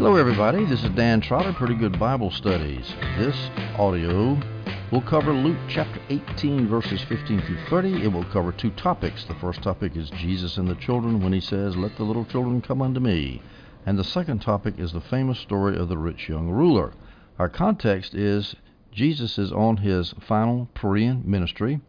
Hello, everybody. This is Dan Trotter, Pretty Good Bible Studies. This audio will cover Luke chapter 18, verses 15 through 30. It will cover two topics. The first topic is Jesus and the children when he says, Let the little children come unto me. And the second topic is the famous story of the rich young ruler. Our context is Jesus is on his final Perean ministry.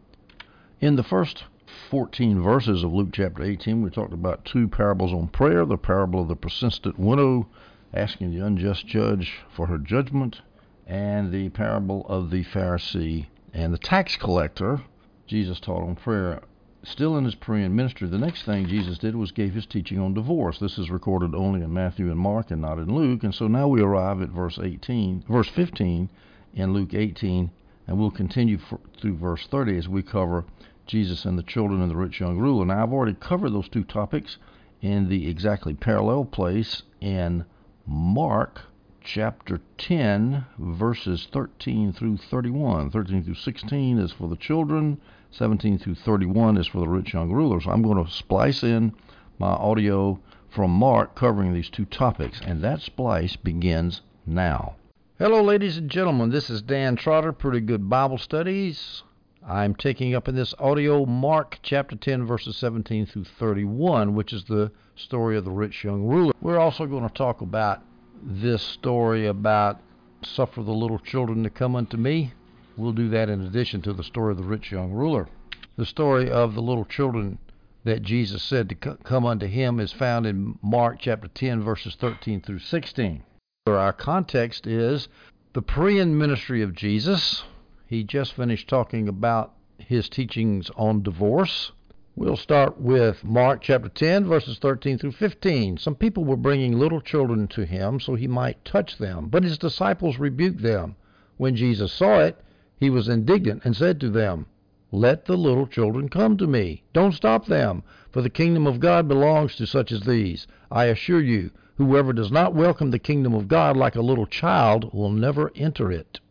In the first 14 verses of Luke chapter 18, we talked about two parables on prayer the parable of the persistent widow asking the unjust judge for her judgment, and the parable of the Pharisee and the tax collector. Jesus taught on prayer. Still in his Perean ministry, the next thing Jesus did was gave his teaching on divorce. This is recorded only in Matthew and Mark and not in Luke. And so now we arrive at verse 18, verse 15 in Luke 18, and we'll continue for, through verse 30 as we cover Jesus and the children and the rich young ruler. Now I've already covered those two topics in the exactly parallel place in Mark chapter 10, verses 13 through 31. 13 through 16 is for the children, 17 through 31 is for the rich young ruler. So I'm going to splice in my audio from Mark covering these two topics, and that splice begins now. Hello, ladies and gentlemen. This is Dan Trotter, Pretty Good Bible Studies. I'm taking up in this audio Mark chapter 10, verses 17 through 31, which is the story of the rich young ruler. We're also going to talk about this story about suffer the little children to come unto me. We'll do that in addition to the story of the rich young ruler. The story of the little children that Jesus said to come unto him is found in Mark chapter 10, verses 13 through 16. Our context is the Perean ministry of Jesus. He just finished talking about his teachings on divorce. We'll start with Mark chapter 10, verses 13 through 15. Some people were bringing little children to him so he might touch them, but his disciples rebuked them. When Jesus saw it, he was indignant and said to them, Let the little children come to me. Don't stop them, for the kingdom of God belongs to such as these. I assure you, whoever does not welcome the kingdom of God like a little child will never enter it.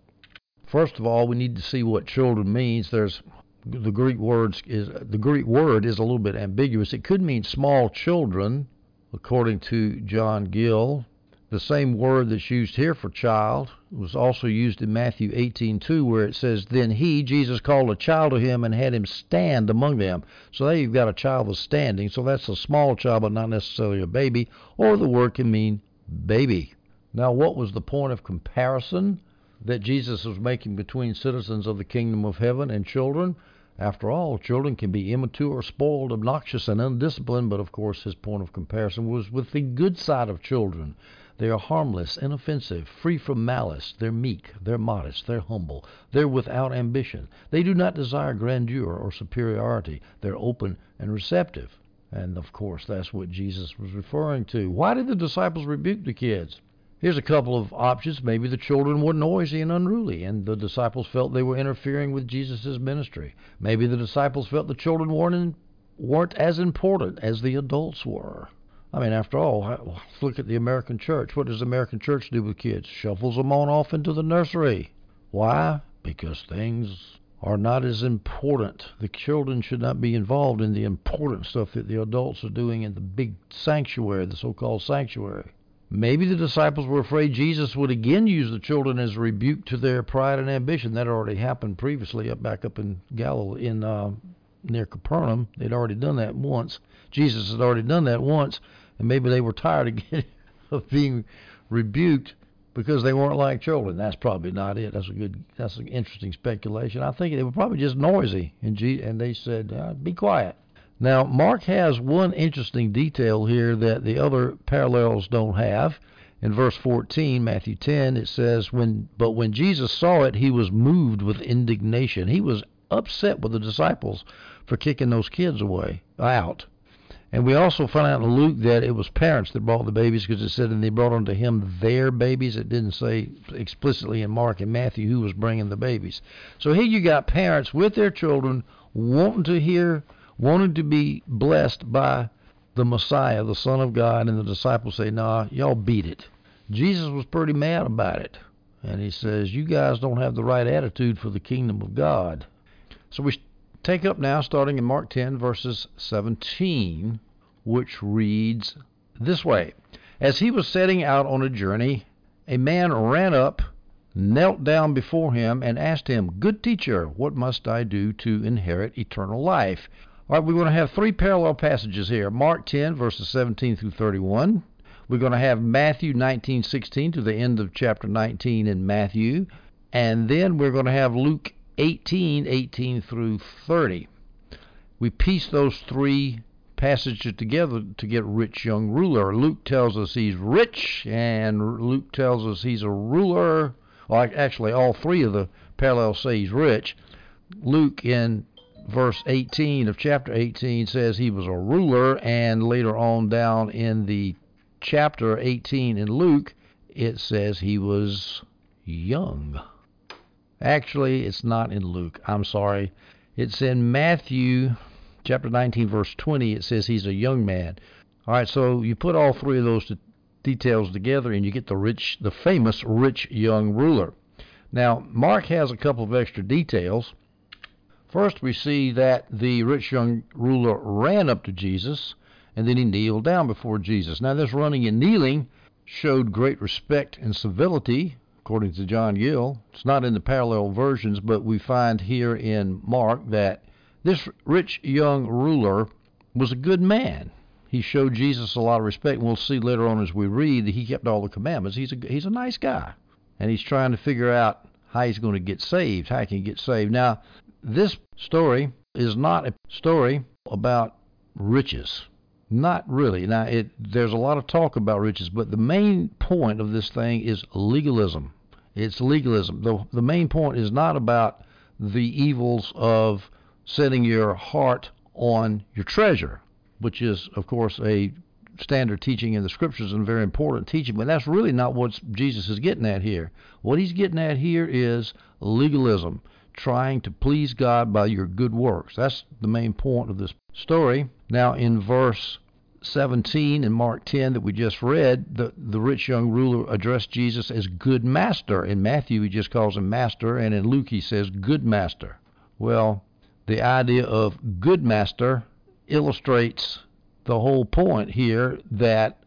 First of all, we need to see what children means. There's the Greek words is the Greek word is a little bit ambiguous. It could mean small children, according to John Gill. The same word that's used here for child was also used in Matthew 18:2, where it says, "Then he, Jesus, called a child to him and had him stand among them." So there you've got a child was standing. So that's a small child, but not necessarily a baby. Or the word can mean baby. Now, what was the point of comparison? That Jesus was making between citizens of the kingdom of heaven and children. After all, children can be immature, spoiled, obnoxious, and undisciplined, but of course his point of comparison was with the good side of children. They are harmless, inoffensive, free from malice. They're meek, they're modest, they're humble, they're without ambition. They do not desire grandeur or superiority. They're open and receptive. And of course, that's what Jesus was referring to. Why did the disciples rebuke the kids? Here's a couple of options. Maybe the children were noisy and unruly, and the disciples felt they were interfering with Jesus' ministry. Maybe the disciples felt the children weren't, in, weren't as important as the adults were. I mean, after all, look at the American church. What does the American church do with kids? Shuffles them on off into the nursery. Why? Because things are not as important. The children should not be involved in the important stuff that the adults are doing in the big sanctuary, the so called sanctuary. Maybe the disciples were afraid Jesus would again use the children as a rebuke to their pride and ambition. That already happened previously, up back up in Galilee, in uh, near Capernaum. They'd already done that once. Jesus had already done that once, and maybe they were tired again of being rebuked because they weren't like children. That's probably not it. That's a good. That's an interesting speculation. I think they were probably just noisy, and Je- and they said, uh, "Be quiet." Now, Mark has one interesting detail here that the other parallels don't have. In verse 14, Matthew 10, it says, "When but when Jesus saw it, he was moved with indignation. He was upset with the disciples for kicking those kids away out." And we also find out in Luke that it was parents that brought the babies because it said, and they brought unto him their babies. It didn't say explicitly in Mark and Matthew who was bringing the babies. So here you got parents with their children wanting to hear wanted to be blessed by the Messiah, the Son of God, and the disciples say, nah, y'all beat it. Jesus was pretty mad about it. And he says, You guys don't have the right attitude for the kingdom of God. So we take up now, starting in Mark 10, verses 17, which reads this way As he was setting out on a journey, a man ran up, knelt down before him, and asked him, Good teacher, what must I do to inherit eternal life? All right, we're going to have three parallel passages here Mark 10, verses 17 through 31. We're going to have Matthew 19:16 to the end of chapter 19 in Matthew, and then we're going to have Luke 18:18 through 30. We piece those three passages together to get rich young ruler. Luke tells us he's rich, and Luke tells us he's a ruler. Well, actually, all three of the parallels say he's rich. Luke in verse 18 of chapter 18 says he was a ruler, and later on down in the chapter 18 in Luke, it says he was young. Actually, it's not in Luke. I'm sorry. It's in Matthew chapter 19, verse 20. It says he's a young man. All right, so you put all three of those details together and you get the rich, the famous rich young ruler. Now, Mark has a couple of extra details. First, we see that the rich young ruler ran up to Jesus and then he kneeled down before Jesus. Now, this running and kneeling showed great respect and civility, according to John Gill. It's not in the parallel versions, but we find here in Mark that this rich young ruler was a good man. He showed Jesus a lot of respect, and we'll see later on as we read that he kept all the commandments. He's a he's a nice guy, and he's trying to figure out how he's going to get saved, how he can get saved. Now, this story is not a story about riches. Not really. Now, it, there's a lot of talk about riches, but the main point of this thing is legalism. It's legalism. The, the main point is not about the evils of setting your heart on your treasure, which is, of course, a standard teaching in the scriptures and very important teaching, but that's really not what Jesus is getting at here. What he's getting at here is legalism, trying to please God by your good works. That's the main point of this story. Now, in verse 17 in Mark 10 that we just read, the, the rich young ruler addressed Jesus as good master. In Matthew, he just calls him master, and in Luke, he says good master. Well, the idea of good master illustrates the whole point here that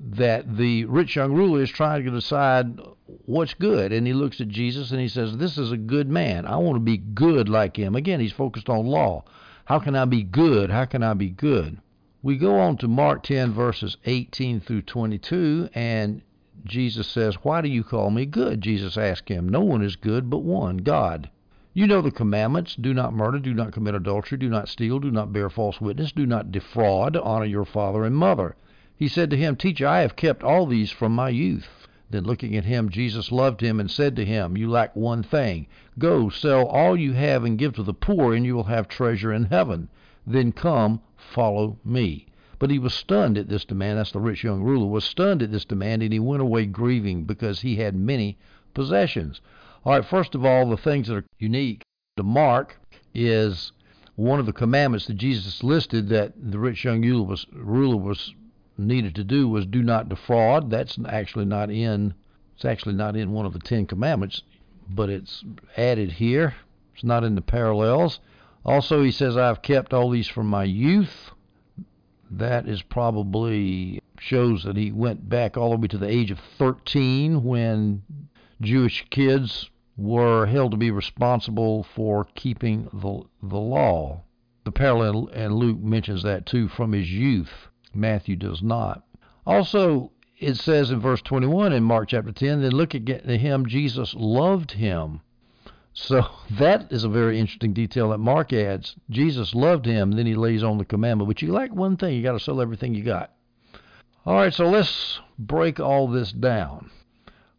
that the rich young ruler is trying to decide what's good and he looks at Jesus and he says this is a good man I want to be good like him again he's focused on law how can I be good? How can I be good? We go on to Mark 10, verses 18 through 22, and Jesus says, Why do you call me good? Jesus asked him, No one is good but one, God. You know the commandments do not murder, do not commit adultery, do not steal, do not bear false witness, do not defraud, honor your father and mother. He said to him, Teacher, I have kept all these from my youth. Then looking at him, Jesus loved him and said to him, You lack one thing. Go, sell all you have and give to the poor, and you will have treasure in heaven. Then come, follow me. But he was stunned at this demand. That's the rich young ruler, was stunned at this demand, and he went away grieving because he had many possessions. All right, first of all, the things that are unique to Mark is one of the commandments that Jesus listed that the rich young ruler was, ruler was needed to do was do not defraud. That's actually not in it's actually not in one of the Ten Commandments, but it's added here. It's not in the parallels. Also, he says, I've kept all these from my youth. That is probably shows that he went back all the way to the age of 13 when Jewish kids were held to be responsible for keeping the the law. The parallel and Luke mentions that too from his youth. Matthew does not. Also, it says in verse 21 in Mark chapter 10, then look at him, Jesus loved him. So that is a very interesting detail that Mark adds. Jesus loved him, then he lays on the commandment. But you lack one thing, you got to sell everything you got. All right, so let's break all this down.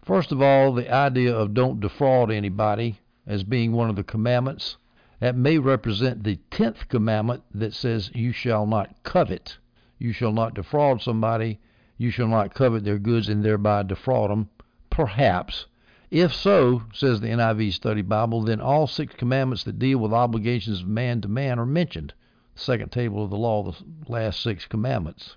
First of all, the idea of don't defraud anybody as being one of the commandments, that may represent the 10th commandment that says, You shall not covet. You shall not defraud somebody. You shall not covet their goods and thereby defraud them. Perhaps. If so, says the NIV Study Bible, then all six commandments that deal with obligations of man to man are mentioned. The second table of the law, the last six commandments.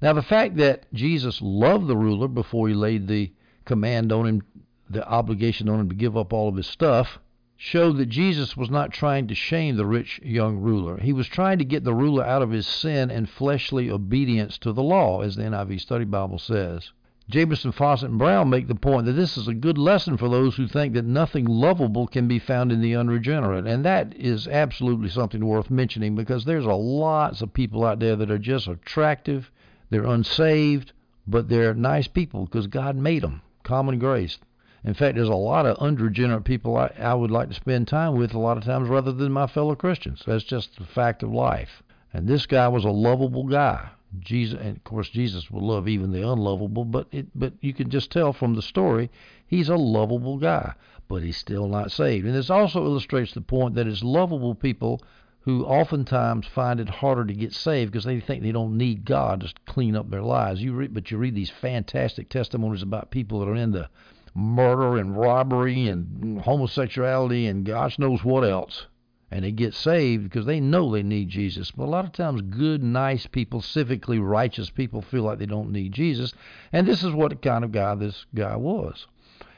Now, the fact that Jesus loved the ruler before he laid the command on him, the obligation on him to give up all of his stuff, showed that Jesus was not trying to shame the rich young ruler. He was trying to get the ruler out of his sin and fleshly obedience to the law, as the NIV Study Bible says. Jamieson, Fausset, and Brown make the point that this is a good lesson for those who think that nothing lovable can be found in the unregenerate. And that is absolutely something worth mentioning because there's a lots of people out there that are just attractive, they're unsaved, but they're nice people because God made them. Common grace. In fact, there's a lot of unregenerate people I, I would like to spend time with a lot of times rather than my fellow Christians. That's just the fact of life. And this guy was a lovable guy. Jesus, and of course, Jesus will love even the unlovable, but it, but you can just tell from the story he's a lovable guy, but he's still not saved. And this also illustrates the point that it's lovable people who oftentimes find it harder to get saved because they think they don't need God to clean up their lives. You read, but you read these fantastic testimonies about people that are into murder and robbery and homosexuality and gosh knows what else and they get saved because they know they need Jesus. But a lot of times, good, nice people, civically righteous people, feel like they don't need Jesus. And this is what kind of guy this guy was.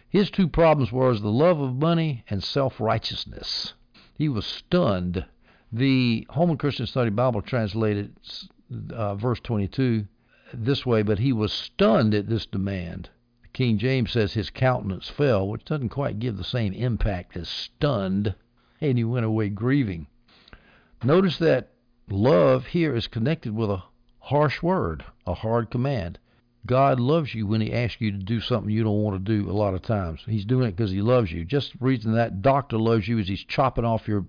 His two problems were the love of money and self righteousness. He was stunned. The Holman Christian Study Bible translated uh, verse 22 this way, but he was stunned at this demand. King James says his countenance fell, which doesn't quite give the same impact as stunned and he went away grieving. Notice that love here is connected with a harsh word, a hard command. God loves you when He asks you to do something you don't want to do a lot of times. He's doing it because He loves you. Just the reason that doctor loves you is He's chopping off your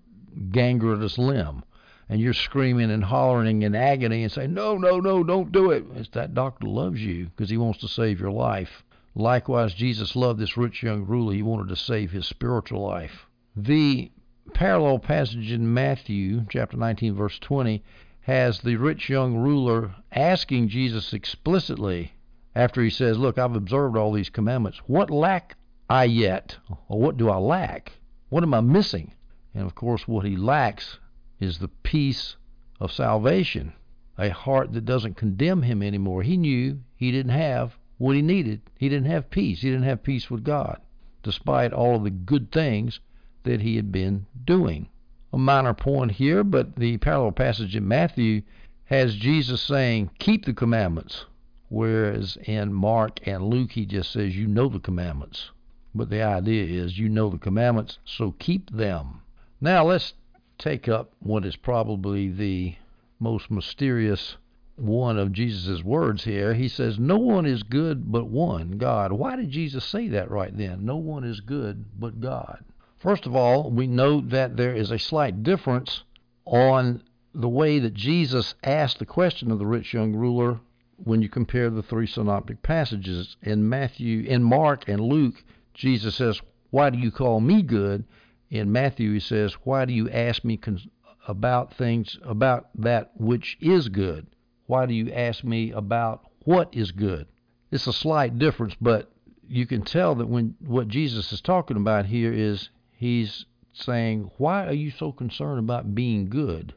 gangrenous limb. And you're screaming and hollering in agony and saying, No, no, no, don't do it. It's that doctor loves you because He wants to save your life. Likewise, Jesus loved this rich young ruler. He wanted to save his spiritual life. The parallel passage in Matthew chapter 19 verse 20 has the rich young ruler asking Jesus explicitly after he says, "Look, I've observed all these commandments. What lack I yet? Or what do I lack? What am I missing?" And of course, what he lacks is the peace of salvation, a heart that doesn't condemn him anymore. He knew he didn't have what he needed. He didn't have peace. He didn't have peace with God, despite all of the good things that he had been doing. A minor point here, but the parallel passage in Matthew has Jesus saying, Keep the commandments, whereas in Mark and Luke he just says, You know the commandments. But the idea is, You know the commandments, so keep them. Now let's take up what is probably the most mysterious one of Jesus' words here. He says, No one is good but one, God. Why did Jesus say that right then? No one is good but God. First of all, we note that there is a slight difference on the way that Jesus asked the question of the rich young ruler when you compare the three synoptic passages. In Matthew, in Mark and Luke, Jesus says, "Why do you call me good?" In Matthew, he says, "Why do you ask me con- about things about that which is good? Why do you ask me about what is good?" It's a slight difference, but you can tell that when what Jesus is talking about here is he's saying, "Why are you so concerned about being good?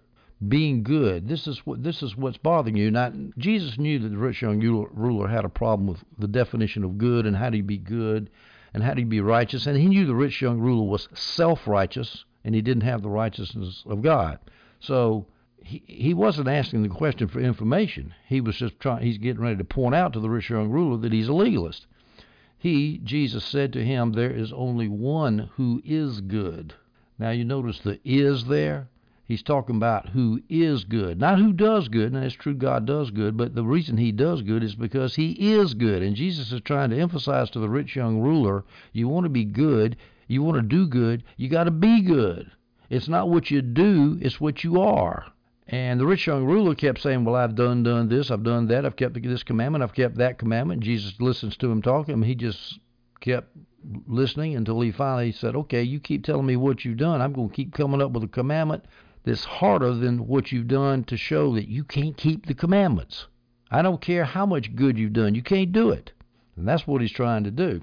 Being good. This is what this is what's bothering you." Now, Jesus knew that the rich young ruler had a problem with the definition of good and how do you be good and how do you be righteous, and he knew the rich young ruler was self-righteous and he didn't have the righteousness of God. So he, wasn't asking the question for information. He was just trying. He's getting ready to point out to the rich young ruler that he's a legalist. He, Jesus, said to him, There is only one who is good. Now you notice the is there. He's talking about who is good, not who does good. And it's true, God does good, but the reason He does good is because He is good. And Jesus is trying to emphasize to the rich young ruler you want to be good, you want to do good, you got to be good. It's not what you do, it's what you are. And the rich young ruler kept saying, Well, I've done done this, I've done that, I've kept this commandment, I've kept that commandment. Jesus listens to him talking, and he just kept listening until he finally said, Okay, you keep telling me what you've done. I'm going to keep coming up with a commandment that's harder than what you've done to show that you can't keep the commandments. I don't care how much good you've done, you can't do it. And that's what he's trying to do.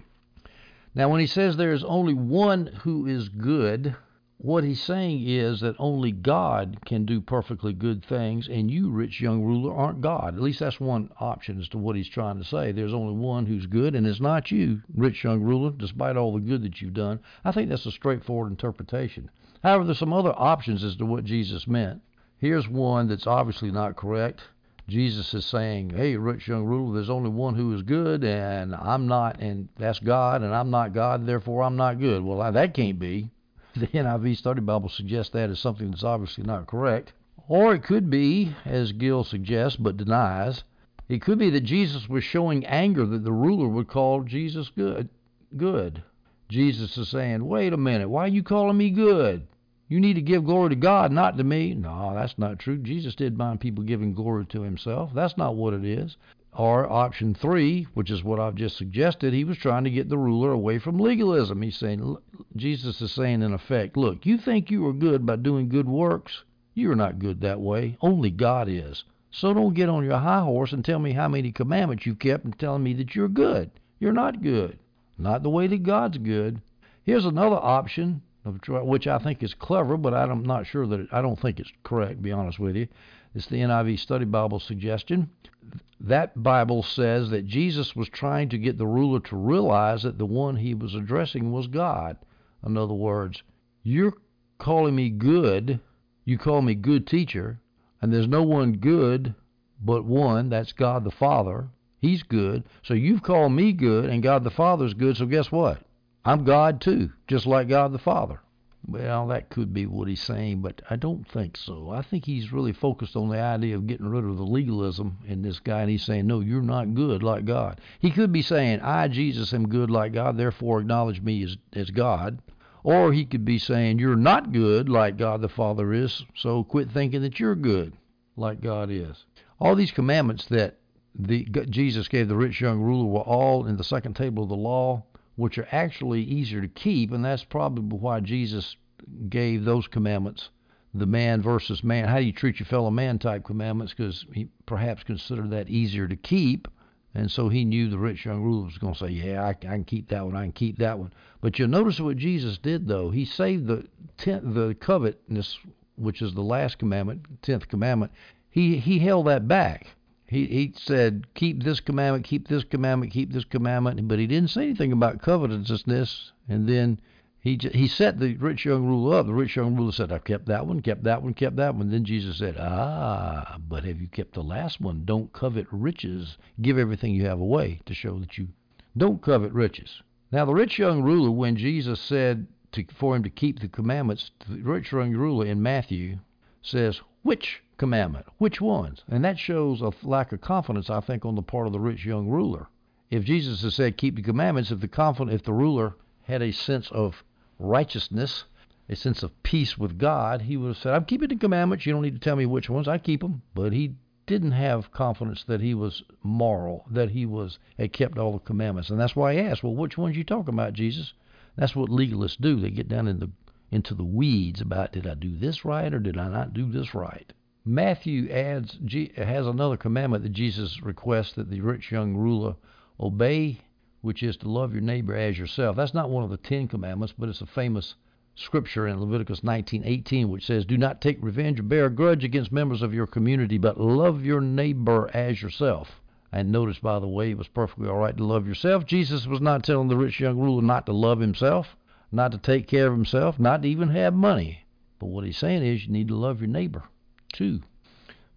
Now, when he says there is only one who is good, what he's saying is that only God can do perfectly good things, and you, rich young ruler, aren't God. At least that's one option as to what he's trying to say. There's only one who's good, and it's not you, rich young ruler, despite all the good that you've done. I think that's a straightforward interpretation. However, there's some other options as to what Jesus meant. Here's one that's obviously not correct. Jesus is saying, Hey, rich young ruler, there's only one who is good, and I'm not, and that's God, and I'm not God, therefore I'm not good. Well, that can't be the NIV Study Bible suggests that as something that's obviously not correct. Or it could be, as Gill suggests but denies, it could be that Jesus was showing anger that the ruler would call Jesus good. Good. Jesus is saying, "Wait a minute, why are you calling me good? You need to give glory to God, not to me." No, that's not true. Jesus did mind people giving glory to himself. That's not what it is. Or option three, which is what I've just suggested, he was trying to get the ruler away from legalism. He's saying, Jesus is saying in effect, look, you think you are good by doing good works? You are not good that way. Only God is. So don't get on your high horse and tell me how many commandments you kept and telling me that you're good. You're not good. Not the way that God's good. Here's another option, which I think is clever, but I'm not sure that it, I don't think it's correct. Be honest with you, it's the NIV Study Bible suggestion that Bible says that Jesus was trying to get the ruler to realize that the one he was addressing was God. In other words, you're calling me good, you call me good teacher, and there's no one good but one, that's God the Father. He's good. So you've called me good, and God the Father's good, so guess what? I'm God too, just like God the Father. Well, that could be what he's saying, but I don't think so. I think he's really focused on the idea of getting rid of the legalism in this guy, and he's saying, No, you're not good like God. He could be saying, I, Jesus, am good like God, therefore acknowledge me as, as God. Or he could be saying, You're not good like God the Father is, so quit thinking that you're good like God is. All these commandments that the, Jesus gave the rich young ruler were all in the second table of the law which are actually easier to keep, and that's probably why Jesus gave those commandments, the man versus man, how do you treat your fellow man type commandments, because he perhaps considered that easier to keep. And so he knew the rich young ruler was going to say, Yeah, I, I, can keep that one, I can keep that one. But you'll notice what Jesus did, though. He saved the tenth, the covetousness, which is the last commandment, tenth commandment. He, he held that back he he said, "Keep this commandment, keep this commandment, keep this commandment," but he didn't say anything about covetousness. And then he he set the rich young ruler up. The rich young ruler said, "I've kept that one, kept that one, kept that one." Then Jesus said, "Ah, but have you kept the last one? Don't covet riches. Give everything you have away to show that you don't covet riches." Now the rich young ruler, when Jesus said to, for him to keep the commandments, the rich young ruler in Matthew says, "Which commandment. Which ones? And that shows a lack of confidence, I think, on the part of the rich young ruler. If Jesus had said, "Keep the commandments," if the confident, if the ruler had a sense of righteousness, a sense of peace with God, he would have said, "I'm keeping the commandments. You don't need to tell me which ones. I keep them." But he didn't have confidence that he was moral, that he was had kept all the commandments, and that's why he asked, "Well, which ones you talking about, Jesus?" That's what legalists do. They get down in the into the weeds about did I do this right or did I not do this right. Matthew adds has another commandment that Jesus requests that the rich young ruler obey, which is to love your neighbor as yourself. That's not one of the Ten Commandments, but it's a famous scripture in Leviticus 19:18, which says, "Do not take revenge or bear a grudge against members of your community, but love your neighbor as yourself." And notice, by the way, it was perfectly all right to love yourself. Jesus was not telling the rich young ruler not to love himself, not to take care of himself, not to even have money. But what he's saying is, you need to love your neighbor. 2.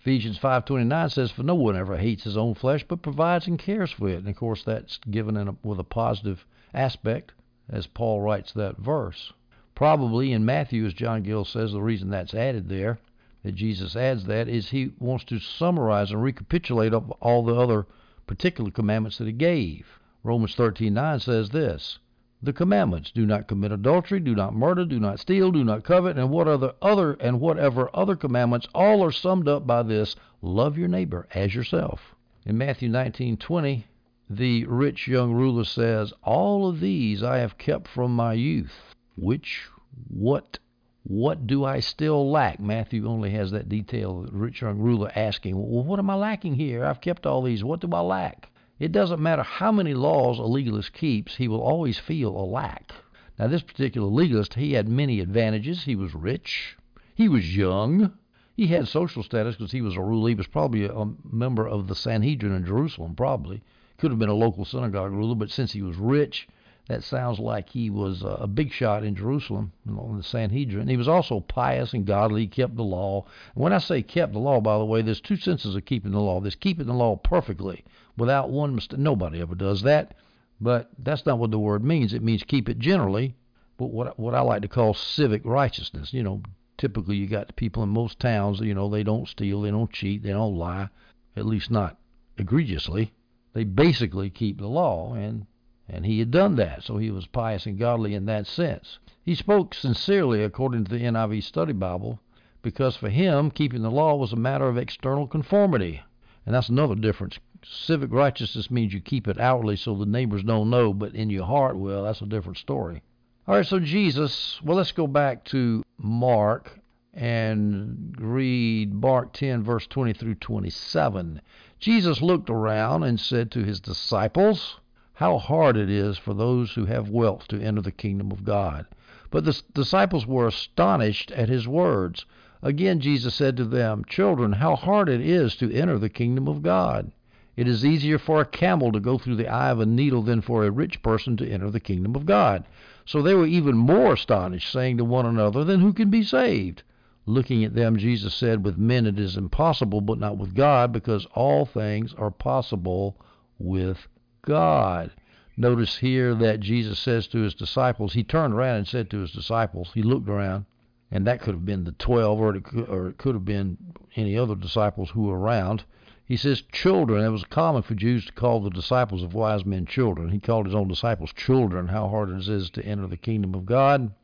Ephesians 5:29 says, "For no one ever hates his own flesh, but provides and cares for it." And of course, that's given a, with a positive aspect, as Paul writes that verse. Probably in Matthew, as John Gill says, the reason that's added there, that Jesus adds that, is he wants to summarize and recapitulate all the other particular commandments that he gave. Romans 13:9 says this: the commandments do not commit adultery do not murder do not steal do not covet and what other other and whatever other commandments all are summed up by this love your neighbor as yourself in matthew 19:20 the rich young ruler says all of these i have kept from my youth which what what do I still lack? Matthew only has that detail. The rich young ruler asking, Well, what am I lacking here? I've kept all these. What do I lack? It doesn't matter how many laws a legalist keeps, he will always feel a lack. Now, this particular legalist, he had many advantages. He was rich, he was young, he had social status because he was a ruler. He was probably a, member of the Sanhedrin in Jerusalem, probably. Could have been a local synagogue ruler, but since he was rich, that sounds like he was a big shot in Jerusalem on the Sanhedrin. He was also pious and godly. He kept the law. And when I say kept the law, by the way, there's two senses of keeping the law. There's keeping the law perfectly without one mistake. Nobody ever does that. But that's not what the word means. It means keep it generally, but what what I like to call civic righteousness. You know, typically you got people in most towns. You know, they don't steal, they don't cheat, they don't lie, at least not egregiously. They basically keep the law, and and he had done that, so he was pious and godly in that sense. He spoke sincerely, according to the NIV Study Bible, because for him, keeping the law was a matter of external conformity. And that's another difference. Civic righteousness means you keep it outwardly so the neighbors don't know, but in your heart, well, that's a different story. All right, so Jesus, well, let's go back to Mark and read Mark 10, verse 20 through 27. Jesus looked around and said to his disciples, how hard it is for those who have wealth to enter the kingdom of God. But the disciples were astonished at his words. Again, Jesus said to them, Children, how hard it is to enter the kingdom of God. It is easier for a camel to go through the eye of a needle than for a rich person to enter the kingdom of God. So they were even more astonished, saying to one another, Then who can be saved? Looking at them, Jesus said, With men it is impossible, but not with God, because all things are possible with God. Notice here that Jesus says to his disciples, he turned around and said to his disciples, he looked around, and that could have been the 12 or it could, or it could have been any other disciples who were around. He says, children. It was common for Jews to call the disciples of wise men children. He called his own disciples children, how hard it is to enter the kingdom of God.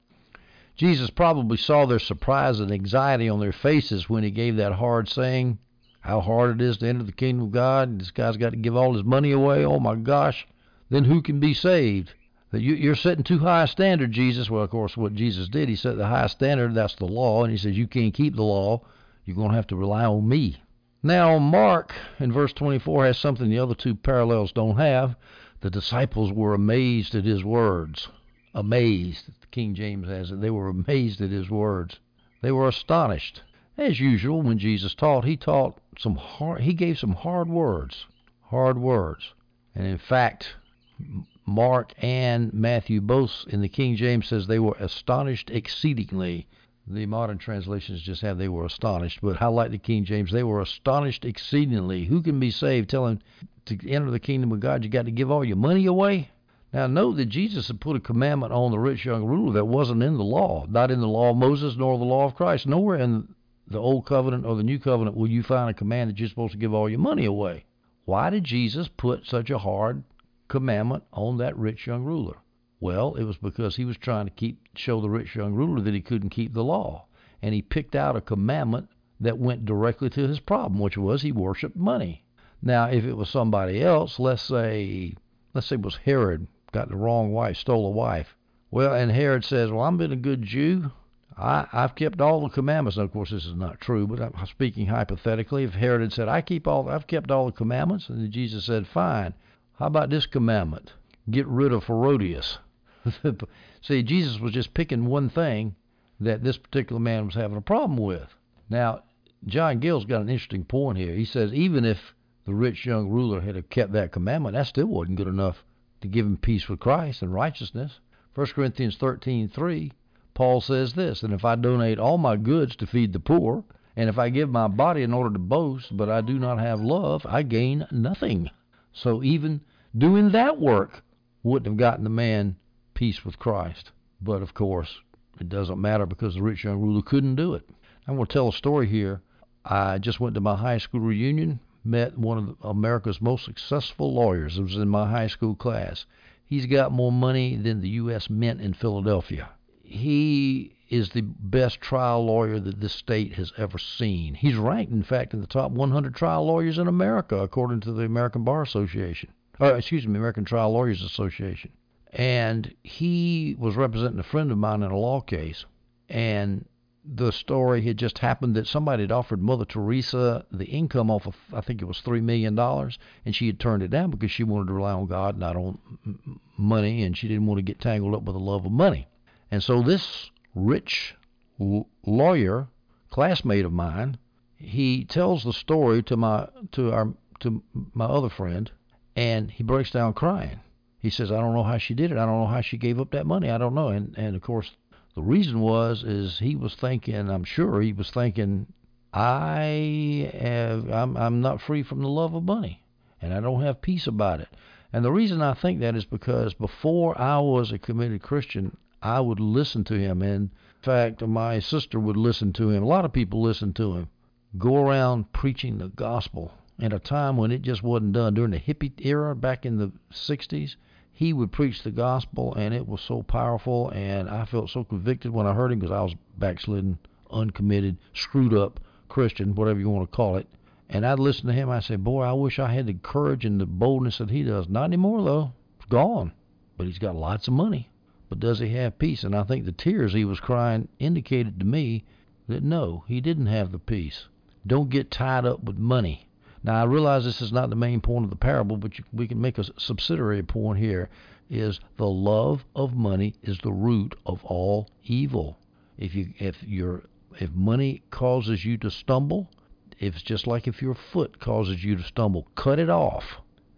Jesus probably saw their surprise and anxiety on their faces when he gave that hard saying how hard it is to enter the kingdom of God. This guy's got to give all his money away. Oh my gosh. Then who can be saved? You, are setting too high a standard, Jesus. Well, of course, what Jesus did, he set the high standard. That's the law, and he says you can't keep the law. You're going to have to rely on me. Now, Mark in verse 24 has something the other two parallels don't have. The disciples were amazed at his words. Amazed. The King James has it. They were amazed at his words. They were astonished. As usual, when Jesus taught, he taught some hard, he gave some hard words, hard words. And in fact, Mark and Matthew both in the King James says they were astonished exceedingly. The modern translations just have they were astonished, but I like the King James. They were astonished exceedingly. Who can be saved? Tell to enter the kingdom of God, you got to give all your money away. Now, note that Jesus had put a commandment on the rich young ruler that wasn't in the law, not in the law of Moses nor the law of Christ. Nowhere in the old covenant or the new covenant will you find a command that you're supposed to give all your money away. Why did Jesus put such a hard commandment on that rich young ruler? Well, it was because he was trying to keep show the rich young ruler that he couldn't keep the law, and he picked out a commandment that went directly to his problem, which was he worshipped money. Now, if it was somebody else, let's say let's say it was Herod, got the wrong wife, stole a wife. Well, and Herod says, "Well, I'm been a good Jew. I, I've kept all the commandments. And of course, this is not true, but I'm speaking hypothetically. If Herod had said, "I keep all, I've kept all the commandments," and Jesus said, "Fine. How about this commandment? Get rid of Herodias." See, Jesus was just picking one thing that this particular man was having a problem with. Now, John Gill's got an interesting point here. He says even if the rich young ruler had kept that commandment, that still wasn't good enough to give him peace with Christ and righteousness. 1 Corinthians 13:3 Paul says this, and if I donate all my goods to feed the poor, and if I give my body in order to boast, but I do not have love, I gain nothing. So even doing that work wouldn't have gotten the man peace with Christ. But of course, it doesn't matter because the rich young ruler couldn't do it. I'm going to tell a story here. I just went to my high school reunion, met one of America's most successful lawyers. It was in my high school class. He's got more money than the U.S. Mint in Philadelphia he is the best trial lawyer that this state has ever seen. He's ranked, in fact, in the top 100 trial lawyers in America, according to the American Bar Association, or excuse me, American Trial Lawyers Association. And he was representing a friend of mine in a law case, and the story had just happened that somebody had offered Mother Teresa the income off of I think it was three million dollars, and she had turned it down because she wanted to rely on God, not on money, and she didn't want to get tangled up with the love of money. And so this rich lawyer, classmate of mine, he tells the story to my to our to my other friend, and he breaks down crying. He says, "I don't know how she did it. I don't know how she gave up that money. I don't know." And and of course, the reason was is he was thinking. I'm sure he was thinking, I have I'm I'm not free from the love of money, and I don't have peace about it. And the reason I think that is because before I was a committed Christian, I would listen to him. And in fact, my sister would listen to him. A lot of people listened to him. Go around preaching the gospel at a time when it just wasn't done during the hippie era back in the 60s he would preach the gospel and it was so powerful and I felt so convicted when I heard him because I was backslidden, uncommitted, screwed up Christian, whatever you want to call it. And I'd listen to him. I said, "Boy, I wish I had the courage and the boldness that he does. Not anymore though. It's gone. But he's got lots of money. But does he have peace? And I think the tears he was crying indicated to me that no, he didn't have the peace. Don't get tied up with money. Now I realize this is not the main point of the parable, but you, we can make a subsidiary point here. Is the love of money is the root of all evil. If you if your if money causes you to stumble, it's just like if your foot causes you to stumble, cut it off.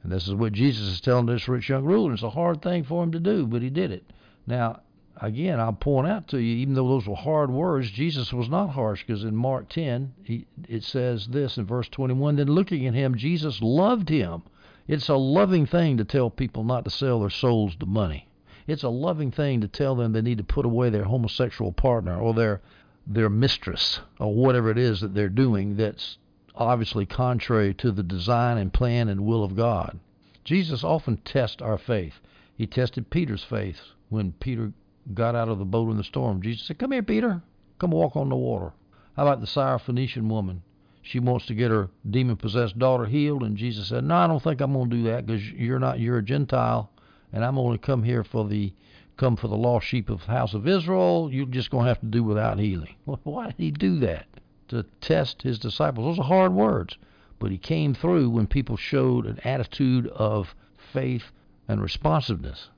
And this is what Jesus is telling this rich young ruler. It's a hard thing for him to do, but he did it. Now, again, I'll point out to you, even though those were hard words, Jesus was not harsh because in Mark 10, he, it says this in verse 21 Then looking at him, Jesus loved him. It's a loving thing to tell people not to sell their souls to money. It's a loving thing to tell them they need to put away their homosexual partner or their their mistress or whatever it is that they're doing that's obviously contrary to the design and plan and will of God. Jesus often tests our faith. He tested Peter's faith when Peter got out of the boat in the storm. Jesus said, Come here, Peter. Come walk on the water. How about the Syrophoenician woman? She wants to get her demon possessed daughter healed, and Jesus said, No, I don't think I'm going to do that because you're not, you're a Gentile, and I'm only come here for the come for the lost sheep of the house of Israel. You're just going to have to do without healing. Why did he do that? To test his disciples. Those are hard words, but he came through when people showed an attitude of faith and responsiveness.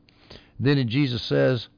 Then Jesus says,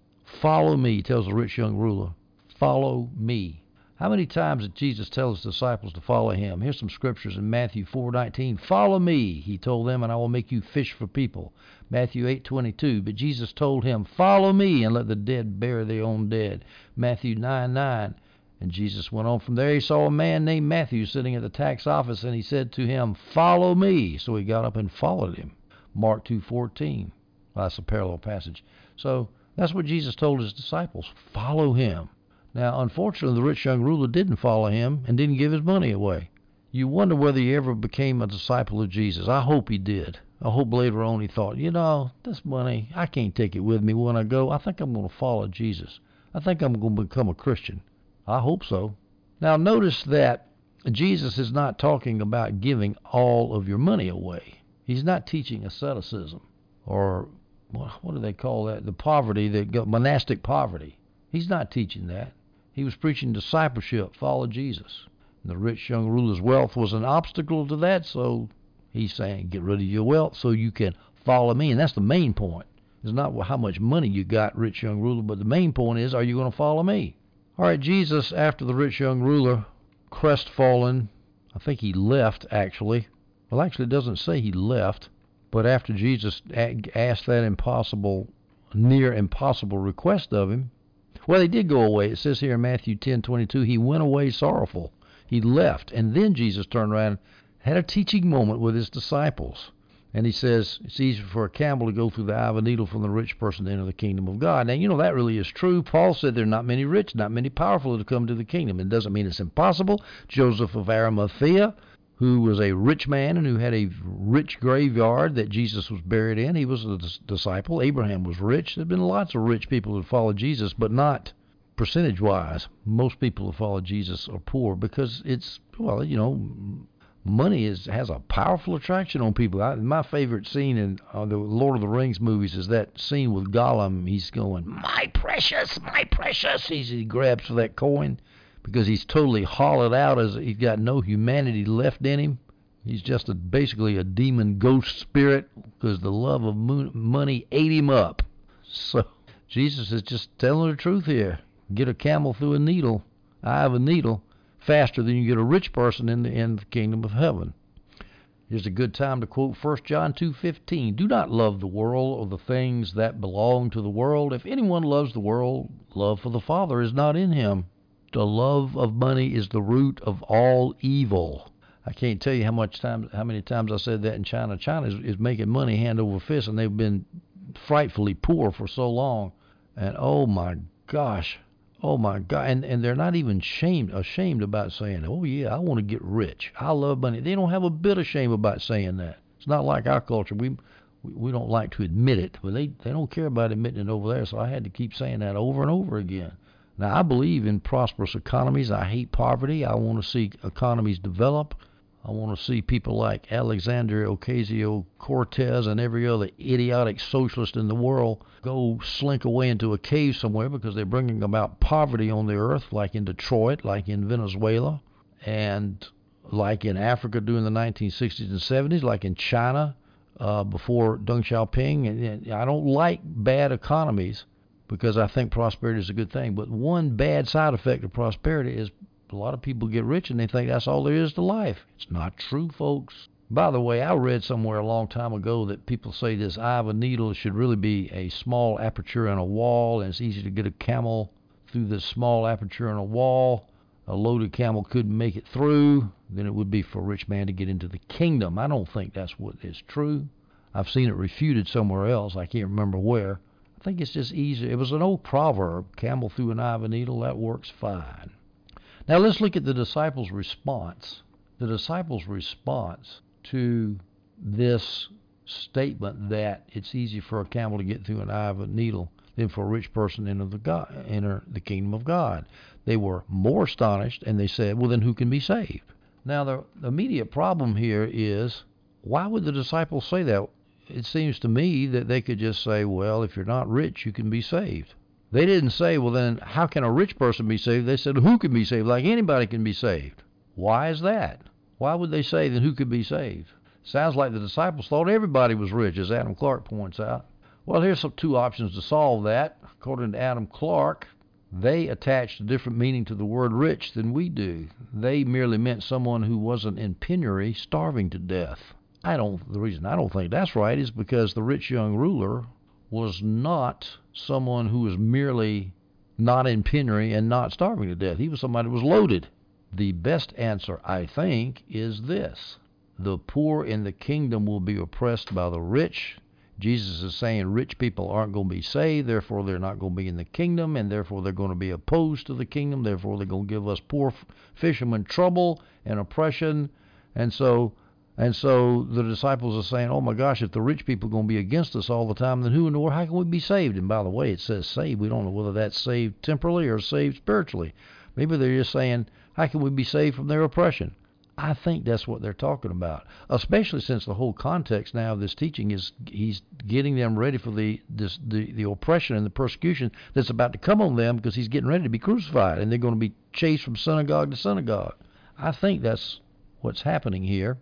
Follow me, tells the rich young ruler. Follow me. How many times did Jesus tell his disciples to follow him? Here's some scriptures in Matthew 4:19. Follow me, he told them, and I will make you fish for people. Matthew 8:22. But Jesus told him, Follow me, and let the dead bury their own dead. Matthew 9:9. And Jesus went on from there. He saw a man named Matthew sitting at the tax office, and he said to him, Follow me. So he got up and followed him. Mark 2:14. Well, that's a parallel passage. So that's what Jesus told his disciples follow him. Now, unfortunately, the rich young ruler didn't follow him and didn't give his money away. You wonder whether he ever became a disciple of Jesus. I hope he did. I hope later on he thought, you know, this money, I can't take it with me when I go. I think I'm going to follow Jesus. I think I'm going to become a Christian. I hope so. Now, notice that Jesus is not talking about giving all of your money away. He's not teaching asceticism or what do they call that? The poverty that monastic poverty. He's not teaching that. He was preaching discipleship, follow Jesus. And the rich young ruler's wealth was an obstacle to that, so he's saying, get rid of your wealth so you can follow me. And that's the main point. It's not how much money you got, rich young ruler, but the main point is, are you going to follow me? All right, Jesus, after the rich young ruler, crestfallen, I think he left actually. Well, actually, it doesn't say he left. But after Jesus asked that impossible, near impossible request of him, well, he did go away. It says here in Matthew 10:22, he went away sorrowful. He left, and then Jesus turned around, had a teaching moment with his disciples, and he says it's easier for a camel to go through the eye of a needle from the rich person to enter the kingdom of God. Now, you know that really is true. Paul said there are not many rich, not many powerful to come to the kingdom. It doesn't mean it's impossible. Joseph of Arimathea who was a rich man and who had a rich graveyard that Jesus was buried in. He was a disciple. Abraham was rich. There have been lots of rich people who followed Jesus, but not percentage wise. Most people who follow Jesus are poor because it's, well, you know, money is has a powerful attraction on people. I, my favorite scene in uh, the Lord of the Rings movies is that scene with Gollum. He's going, "My precious, my precious." He's, he grabs for that coin because he's totally hollowed out as he's got no humanity left in him. He's just a, basically a demon ghost spirit because the love of money ate him up. So Jesus is just telling the truth here. Get a camel through a needle, eye of a needle, faster than you get a rich person in the in the kingdom of heaven. Here's a good time to quote 1 John 2:15. Do not love the world or the things that belong to the world. If anyone loves the world, love for the Father is not in him. The love of money is the root of all evil. I can't tell you how much time, how many times I said that in China. China is, is making money hand over fist, and they've been frightfully poor for so long. And oh my gosh, Oh my God! And and they're not even shamed ashamed about saying, "Oh yeah, I want to get rich. I love money." They don't have a bit of shame about saying that. It's not like our culture. We we don't like to admit it, but they they don't care about admitting it over there. So I had to keep saying that over and over again. Now I believe in prosperous economies. I hate poverty. I want to see economies develop. I want to see people like Alexander Ocasio Cortez and every other idiotic socialist in the world go slink away into a cave somewhere because they're bringing about poverty on the earth, like in Detroit, like in Venezuela, and like in Africa during the 1960s and 70s, like in China uh, before Deng Xiaoping. And I don't like bad economies because I think prosperity is a good thing. But one bad side effect of prosperity is a lot of people get rich and they think that's all there is to life. It's not true, folks. By the way, I read somewhere a long time ago that people say this eye of a needle should really be a small aperture in a wall, and it's easy to get a camel through this small aperture in a wall. A loaded camel couldn't make it through, then it would be for a rich man to get into the kingdom. I don't think that's what is true. I've seen it refuted somewhere else. I can't remember where. Think it's just easier. It was an old proverb camel through an eye of a needle, that works fine. Now let's look at the disciples' response. The disciples' response to this statement that it's easy for a camel to get through an eye of a needle than for a rich person to enter the, God, enter the kingdom of God. They were more astonished and they said, Well, then who can be saved? Now, the immediate problem here is why would the disciples say that? It seems to me that they could just say, Well, if you're not rich, you can be saved. They didn't say, well, then how can a rich person be saved? They said, who can be saved? Like anybody can be saved. Why is that? Why would they say that who could be saved? Sounds like the disciples thought everybody was rich, as Adam Clarke points out. Well, here's some two options to solve that. According to Adam Clarke, they attached a different meaning to the word rich than we do. They merely meant someone who wasn't in penury, starving to death. I don't. The reason I don't think that's right is because the rich young ruler was not someone who was merely not in penury and not starving to death. He was somebody who was loaded. The best answer, I think, is this the poor in the kingdom will be oppressed by the rich. Jesus is saying rich people aren't going to be saved, therefore they're not going to be in the kingdom, and therefore they're going to be opposed to the kingdom, therefore they're going to give us poor fishermen trouble and oppression. And so and so the disciples are saying, "Oh my gosh, if the rich people are going to be against us all the time, then who in the world? How can we be saved?" And by the way, it says saved. We don't know whether that's saved temporally or saved spiritually. Maybe they're just saying, "How can we be saved from their oppression?" I think that's what they're talking about, especially since the whole context now of this teaching is he's getting them ready for the this, the the oppression and the persecution that's about to come on them because he's getting ready to be crucified and they're going to be chased from synagogue to synagogue. I think that's what's happening here.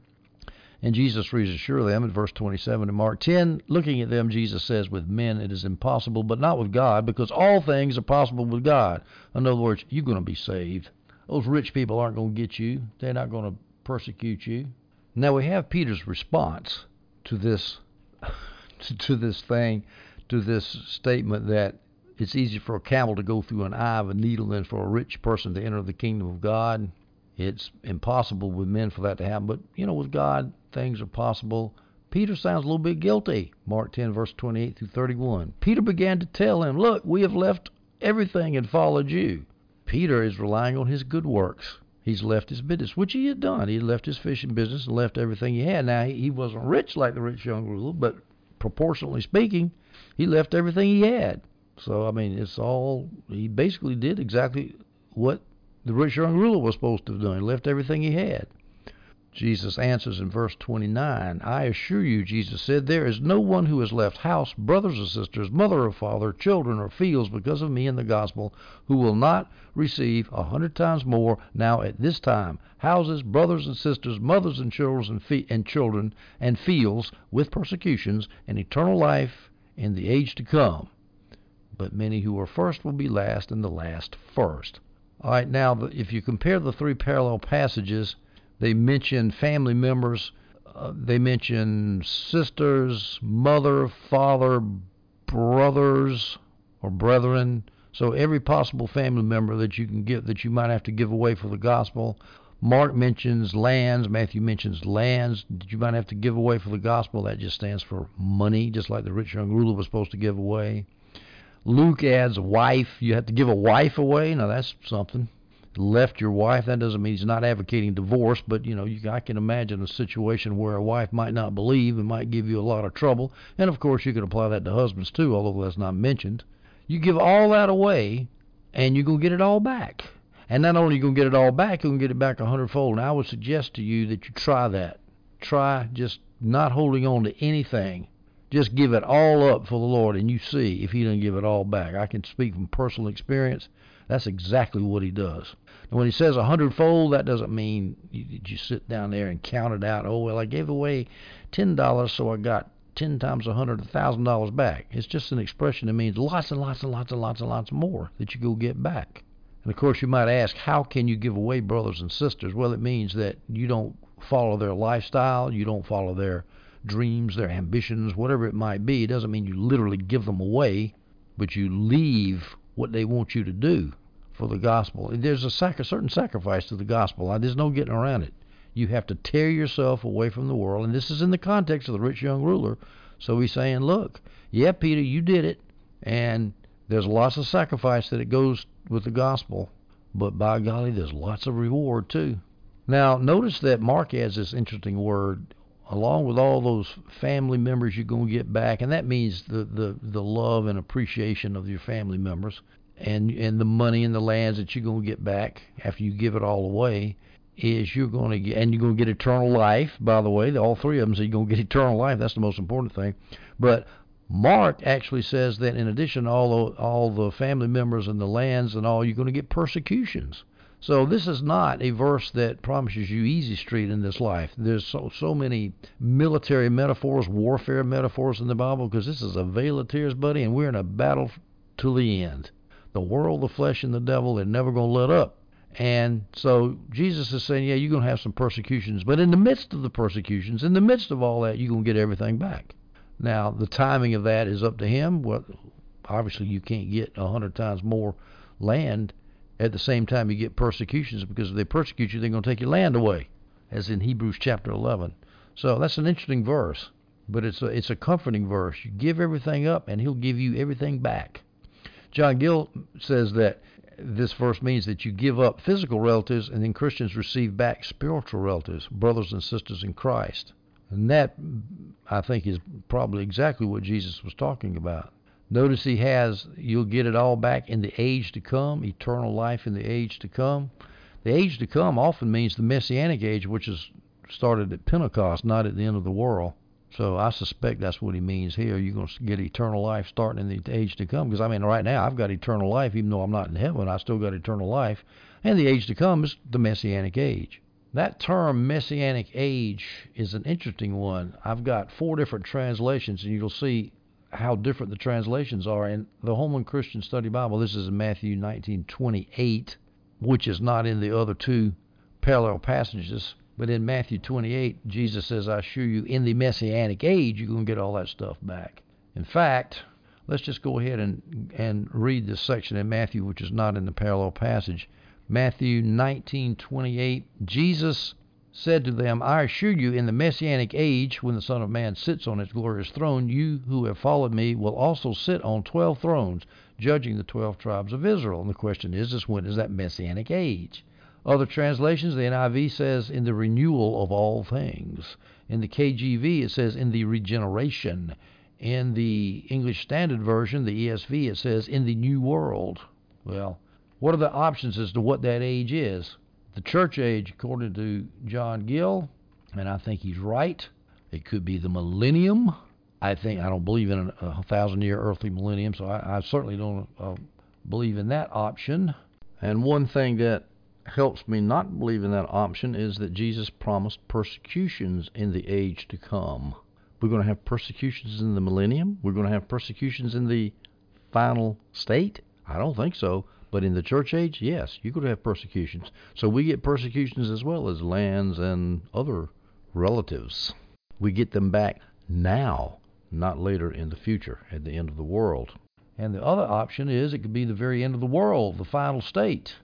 And Jesus reassures them in verse 27 in Mark 10. Looking at them, Jesus says, With men it is impossible, but not with God, because all things are possible with God. In other words, you're going to be saved. Those rich people aren't going to get you, they're not going to persecute you. Now we have Peter's response to this to, this thing, to this statement that it's easy for a camel to go through an eye of a needle than for a rich person to enter the kingdom of God. It's impossible with men for that to happen, but you know, with God, things are possible. Peter sounds a little bit guilty. Mark 10, verse 28 through 31. Peter began to tell him, Look, we have left everything and followed you. Peter is relying on his good works. He's left his business, which he had done. He had left his fishing business and left everything he had. Now, he wasn't rich like the rich young ruler, but proportionally speaking, he left everything he had. So, I mean, it's all, he basically did exactly what the rich young ruler was supposed to have done. He left everything he had. Jesus answers in verse 29 I assure you, Jesus said, there is no one who has left house, brothers or sisters, mother or father, children or fields because of me and the gospel, who will not receive a hundred times more now at this time houses, brothers and sisters, mothers and children and, and children and fields with persecutions and eternal life in the age to come. But many who are first will be last, and the last first. All right, now if you compare the three parallel passages, they mention family members. Uh, they mention sisters, mother, father, brothers, or brethren. So every possible family member that you can give that you might have to give away for the gospel. Mark mentions lands. Matthew mentions lands that you might have to give away for the gospel. That just stands for money, just like the rich young ruler was supposed to give away. Luke adds wife. You have to give a wife away. Now that's something left your wife. That doesn't mean he's not advocating divorce, but you know, you, I can imagine a situation where a wife might not believe and might give you a lot of trouble. And of course, you can apply that to husbands too, although that's not mentioned. You give all that away, and you're gonna get it all back. And not only are you gonna get it all back, you're gonna get it back a hundredfold. And I would suggest to you that you try that. Try just not holding on to anything. Just give it all up for the Lord, and you see if He doesn't give it all back. I can speak from personal experience. That's exactly what He does. And when he says a hundredfold, that doesn't mean you, you sit down there and count it out. Oh well, I gave away ten dollars, so I got ten times a hundred, a thousand dollars back. It's just an expression that means lots and lots and lots and lots and lots more that you go get back. And of course, you might ask, how can you give away brothers and sisters? Well, it means that you don't follow their lifestyle, you don't follow their dreams, their ambitions, whatever it might be. It doesn't mean you literally give them away, but you leave what they want you to do for the gospel. There's a, sac- a certain sacrifice to the gospel. There's no getting around it. You have to tear yourself away from the world, and this is in the context of the rich young ruler. So he's saying, look, yeah, Peter, you did it, and there's lots of sacrifice that it goes with the gospel, but by golly, there's lots of reward too. Now, notice that Mark adds this interesting word along with all those family members you're going to get back, and that means the, the, the love and appreciation of your family members and and the money and the lands that you're going to get back after you give it all away is you're going to get and you're going to get eternal life. By the way, all three of them say you're going to get eternal life. That's the most important thing. But Mark actually says that in addition to all the, all the family members and the lands and all, you're going to get persecutions. So this is not a verse that promises you easy street in this life. There's so so many military metaphors, warfare metaphors in the Bible because this is a vale of tears, buddy, and we're in a battle to the end the world, the flesh, and the devil, they're never going to let up. And so Jesus is saying, yeah, you're going to have some persecutions, but in the midst of the persecutions, in the midst of all that, you're going to get everything back. Now, the timing of that is up to him. Well, obviously, you can't get a hundred times more land at the same time you get persecutions because if they persecute you, they're going to take your land away, as in Hebrews chapter 11. So that's an interesting verse, but it's a, it's a comforting verse. You give everything up, and he'll give you everything back. John Gill says that this verse means that you give up physical relatives and then Christians receive back spiritual relatives, brothers and sisters in Christ. And that, I think, is probably exactly what Jesus was talking about. Notice he has, you'll get it all back in the age to come, eternal life in the age to come. The age to come often means the Messianic age, which is started at Pentecost, not at the end of the world. So I suspect that's what he means here. You're going to get eternal life starting in the age to come. Because I mean, right now I've got eternal life, even though I'm not in heaven. I still got eternal life, and the age to come is the messianic age. That term messianic age is an interesting one. I've got four different translations, and you'll see how different the translations are. In the Holman Christian Study Bible, this is in Matthew 19:28, which is not in the other two parallel passages. But in Matthew 28, Jesus says, I assure you, in the Messianic age, you're going to get all that stuff back. In fact, let's just go ahead and, and read this section in Matthew, which is not in the parallel passage. Matthew 19:28, Jesus said to them, I assure you, in the Messianic age, when the Son of Man sits on his glorious throne, you who have followed me will also sit on twelve thrones, judging the twelve tribes of Israel. And the question is, is when is that Messianic age? Other translations, the NIV says, in the renewal of all things. In the KJV, it says, in the regeneration. In the English Standard Version, the ESV, it says, in the new world. Well, what are the options as to what that age is? The church age, according to John Gill, and I think he's right. It could be the millennium. I think I don't believe in a, a thousand year earthly millennium, so I, I certainly don't uh, believe in that option. And one thing that helps me not believe in that option is that Jesus promised persecutions in the age to come. We're going to have persecutions in the millennium. We're going to have persecutions in the final state. I don't think so. But in the church age, yes, you could have persecutions. So we get persecutions as well as lands and other relatives. We get them back now, not later in the future, at the end of the world. And the other option is it could be the very end of the world, the final state.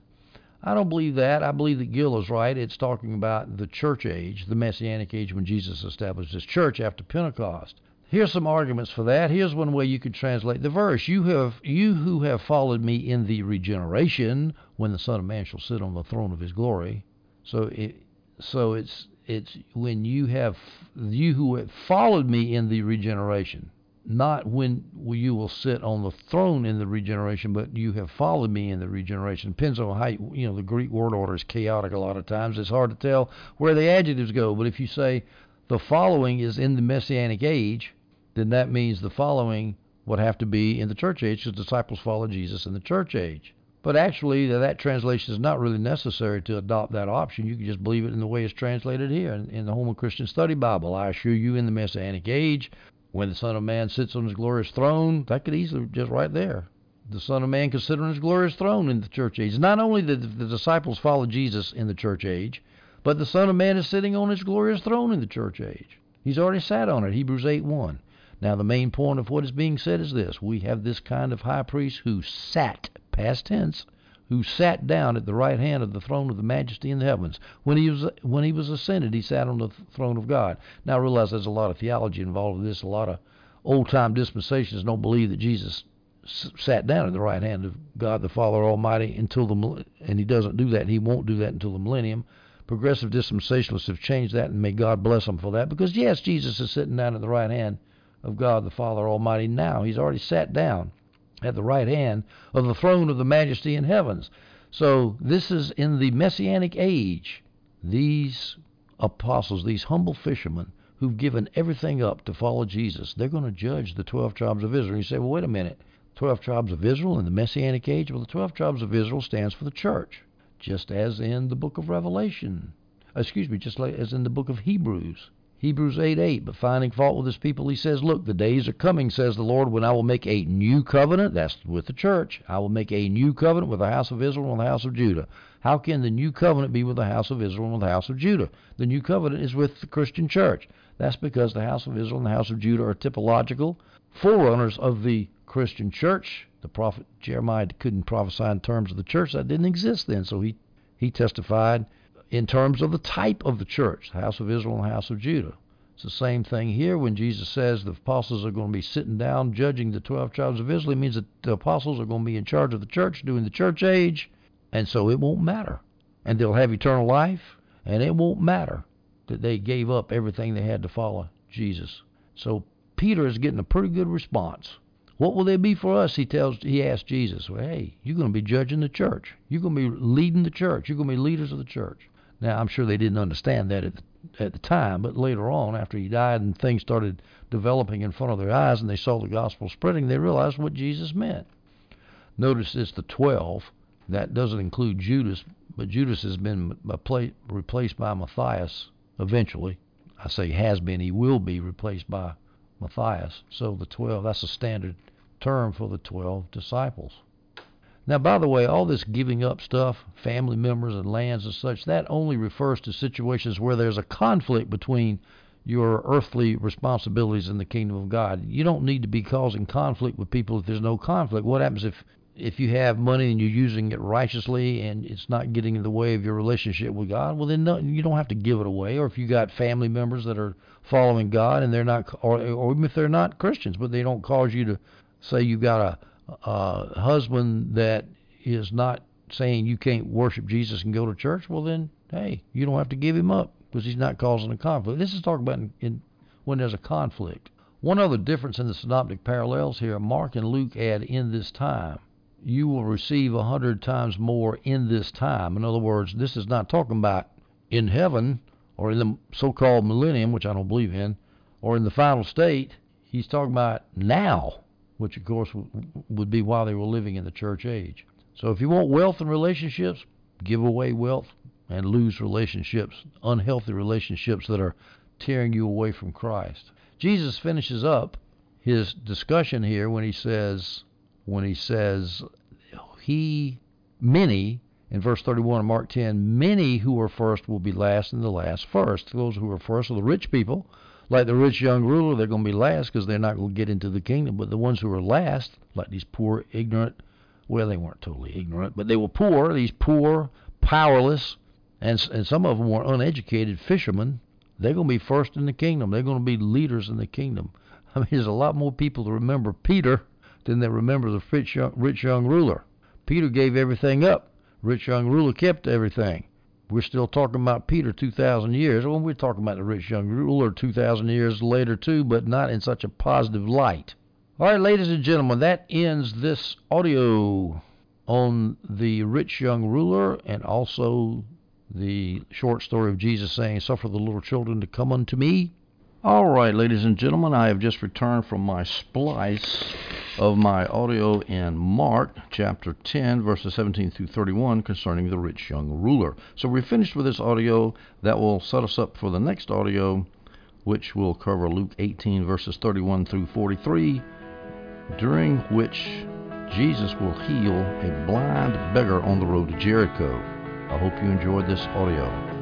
I don't believe that. I believe that Gill is right. It's talking about the church age, the messianic age when Jesus established his church after Pentecost. Here's some arguments for that. Here's one way you could translate the verse. You have you who have followed me in the regeneration when the Son of Man shall sit on the throne of his glory. So it so it's it's when you have you who have followed me in the regeneration not when you will sit on the throne in the regeneration, but you have followed me in the regeneration. Depends on how you, you know the Greek word order is chaotic a lot of times. It's hard to tell where the adjectives go. But if you say the following is in the messianic age, then that means the following would have to be in the church age, because disciples follow Jesus in the church age. But actually, that translation is not really necessary to adopt that option. You can just believe it in the way it's translated here in, the Holman Christian Study Bible. I assure you, in the Messianic age, when the Son of Man sits on his glorious throne, that could easily just right there. The Son of Man considering his glorious throne in the church age. Not only did the disciples follow Jesus in the church age, but the Son of Man is sitting on his glorious throne in the church age. He's already sat on it. Hebrews 8 1. Now, the main point of what is being said is this we have this kind of high priest who sat, past tense, who sat down at the right hand of the throne of the majesty in the heavens. When he was when he was ascended, he sat on the throne of God. Now I realize there's a lot of theology involved with this. A lot of old time dispensations don't believe that Jesus sat down at the right hand of God the Father Almighty until the and he doesn't do that. He won't do that until the millennium. Progressive dispensationalists have changed that, and may God bless them for that. Because yes, Jesus is sitting down at the right hand of God the Father Almighty now. He's already sat down at the right hand of the throne of the majesty in heavens. So this is in the messianic age. These apostles, these humble fishermen who've given everything up to follow Jesus, they're going to judge the 12 tribes of Israel. You say, well, wait a minute. 12 tribes of Israel in the messianic age? Well, the 12 tribes of Israel stands for the church, just as in the book of Revelation. Excuse me, just like as in the book of Hebrews. Hebrews 8 8. But finding fault with his people, he says, Look, the days are coming, says the Lord, when I will make a new covenant. That's with the church. I will make a new covenant with the house of Israel and the house of Judah. How can the new covenant be with the house of Israel and the house of Judah? The new covenant is with the Christian church. That's because the house of Israel and the house of Judah are typological forerunners of the Christian church. The prophet Jeremiah couldn't prophesy in terms of the church. That didn't exist then. So he, he testified in terms of the type of the church, the house of Israel and the house of Judah. It's the same thing here when Jesus says the apostles are going to be sitting down judging the 12 tribes of Israel. It means that the apostles are going to be in charge of the church during the church age, and so it won't matter. And they'll have eternal life, and it won't matter that they gave up everything they had to follow Jesus. So Peter is getting a pretty good response. What will they be for us? He tells he asks Jesus, well, hey, you're going to be judging the church. You're going to be leading the church. You're going to be leaders of the church. Now, I'm sure they didn't understand that at the, at the time, but later on, after he died and things started developing in front of their eyes and they saw the gospel spreading, they realized what Jesus meant. Notice it's the 12. That doesn't include Judas, but Judas has been replaced by Matthias eventually. I say has been, he will be replaced by Matthias. So the 12, that's a standard term for the 12 disciples. Now, by the way, all this giving up stuff, family members and lands and such, that only refers to situations where there's a conflict between your earthly responsibilities in the kingdom of God. You don't need to be causing conflict with people if there's no conflict. What happens if if you have money and you're using it righteously and it's not getting in the way of your relationship with God, well then no, you don't have to give it away. Or if you got family members that are following God and they're not, or, or even if they're not Christians, but they don't cause you to say you've got a a husband that is not saying you can't worship Jesus and go to church, well then, hey, you don't have to give him up because he's not causing a conflict. This is talking about in, in, when there's a conflict. One other difference in the synoptic parallels here, Mark and Luke add in this time. You will receive a hundred times more in this time. In other words, this is not talking about in heaven or in the so called millennium, which I don't believe in, or in the final state. He's talking about now, which of course would be while they were living in the church age. So if you want wealth and relationships, give away wealth and lose relationships, unhealthy relationships that are tearing you away from Christ. Jesus finishes up his discussion here when he says when he says he many in verse 31 of Mark 10, many who are first will be last and the last first. Those who are first are the rich people. Like the rich young ruler, they're going to be last because they're not going to get into the kingdom. But the ones who are last, like these poor, ignorant, well, they weren't totally ignorant, but they were poor, these poor, powerless, and, and some of them were uneducated fishermen. They're going to be first in the kingdom. They're going to be leaders in the kingdom. I mean, there's a lot more people to remember Peter than they remember the rich young, rich young ruler. Peter gave everything up. Rich young ruler kept everything. We're still talking about Peter 2,000 years. Well, we're talking about the rich young ruler 2,000 years later, too, but not in such a positive light. All right, ladies and gentlemen, that ends this audio on the rich young ruler and also the short story of Jesus saying, Suffer the little children to come unto me. All right, ladies and gentlemen, I have just returned from my splice of my audio in Mark chapter 10, verses 17 through 31 concerning the rich young ruler. So we're finished with this audio. That will set us up for the next audio, which will cover Luke 18, verses 31 through 43, during which Jesus will heal a blind beggar on the road to Jericho. I hope you enjoyed this audio.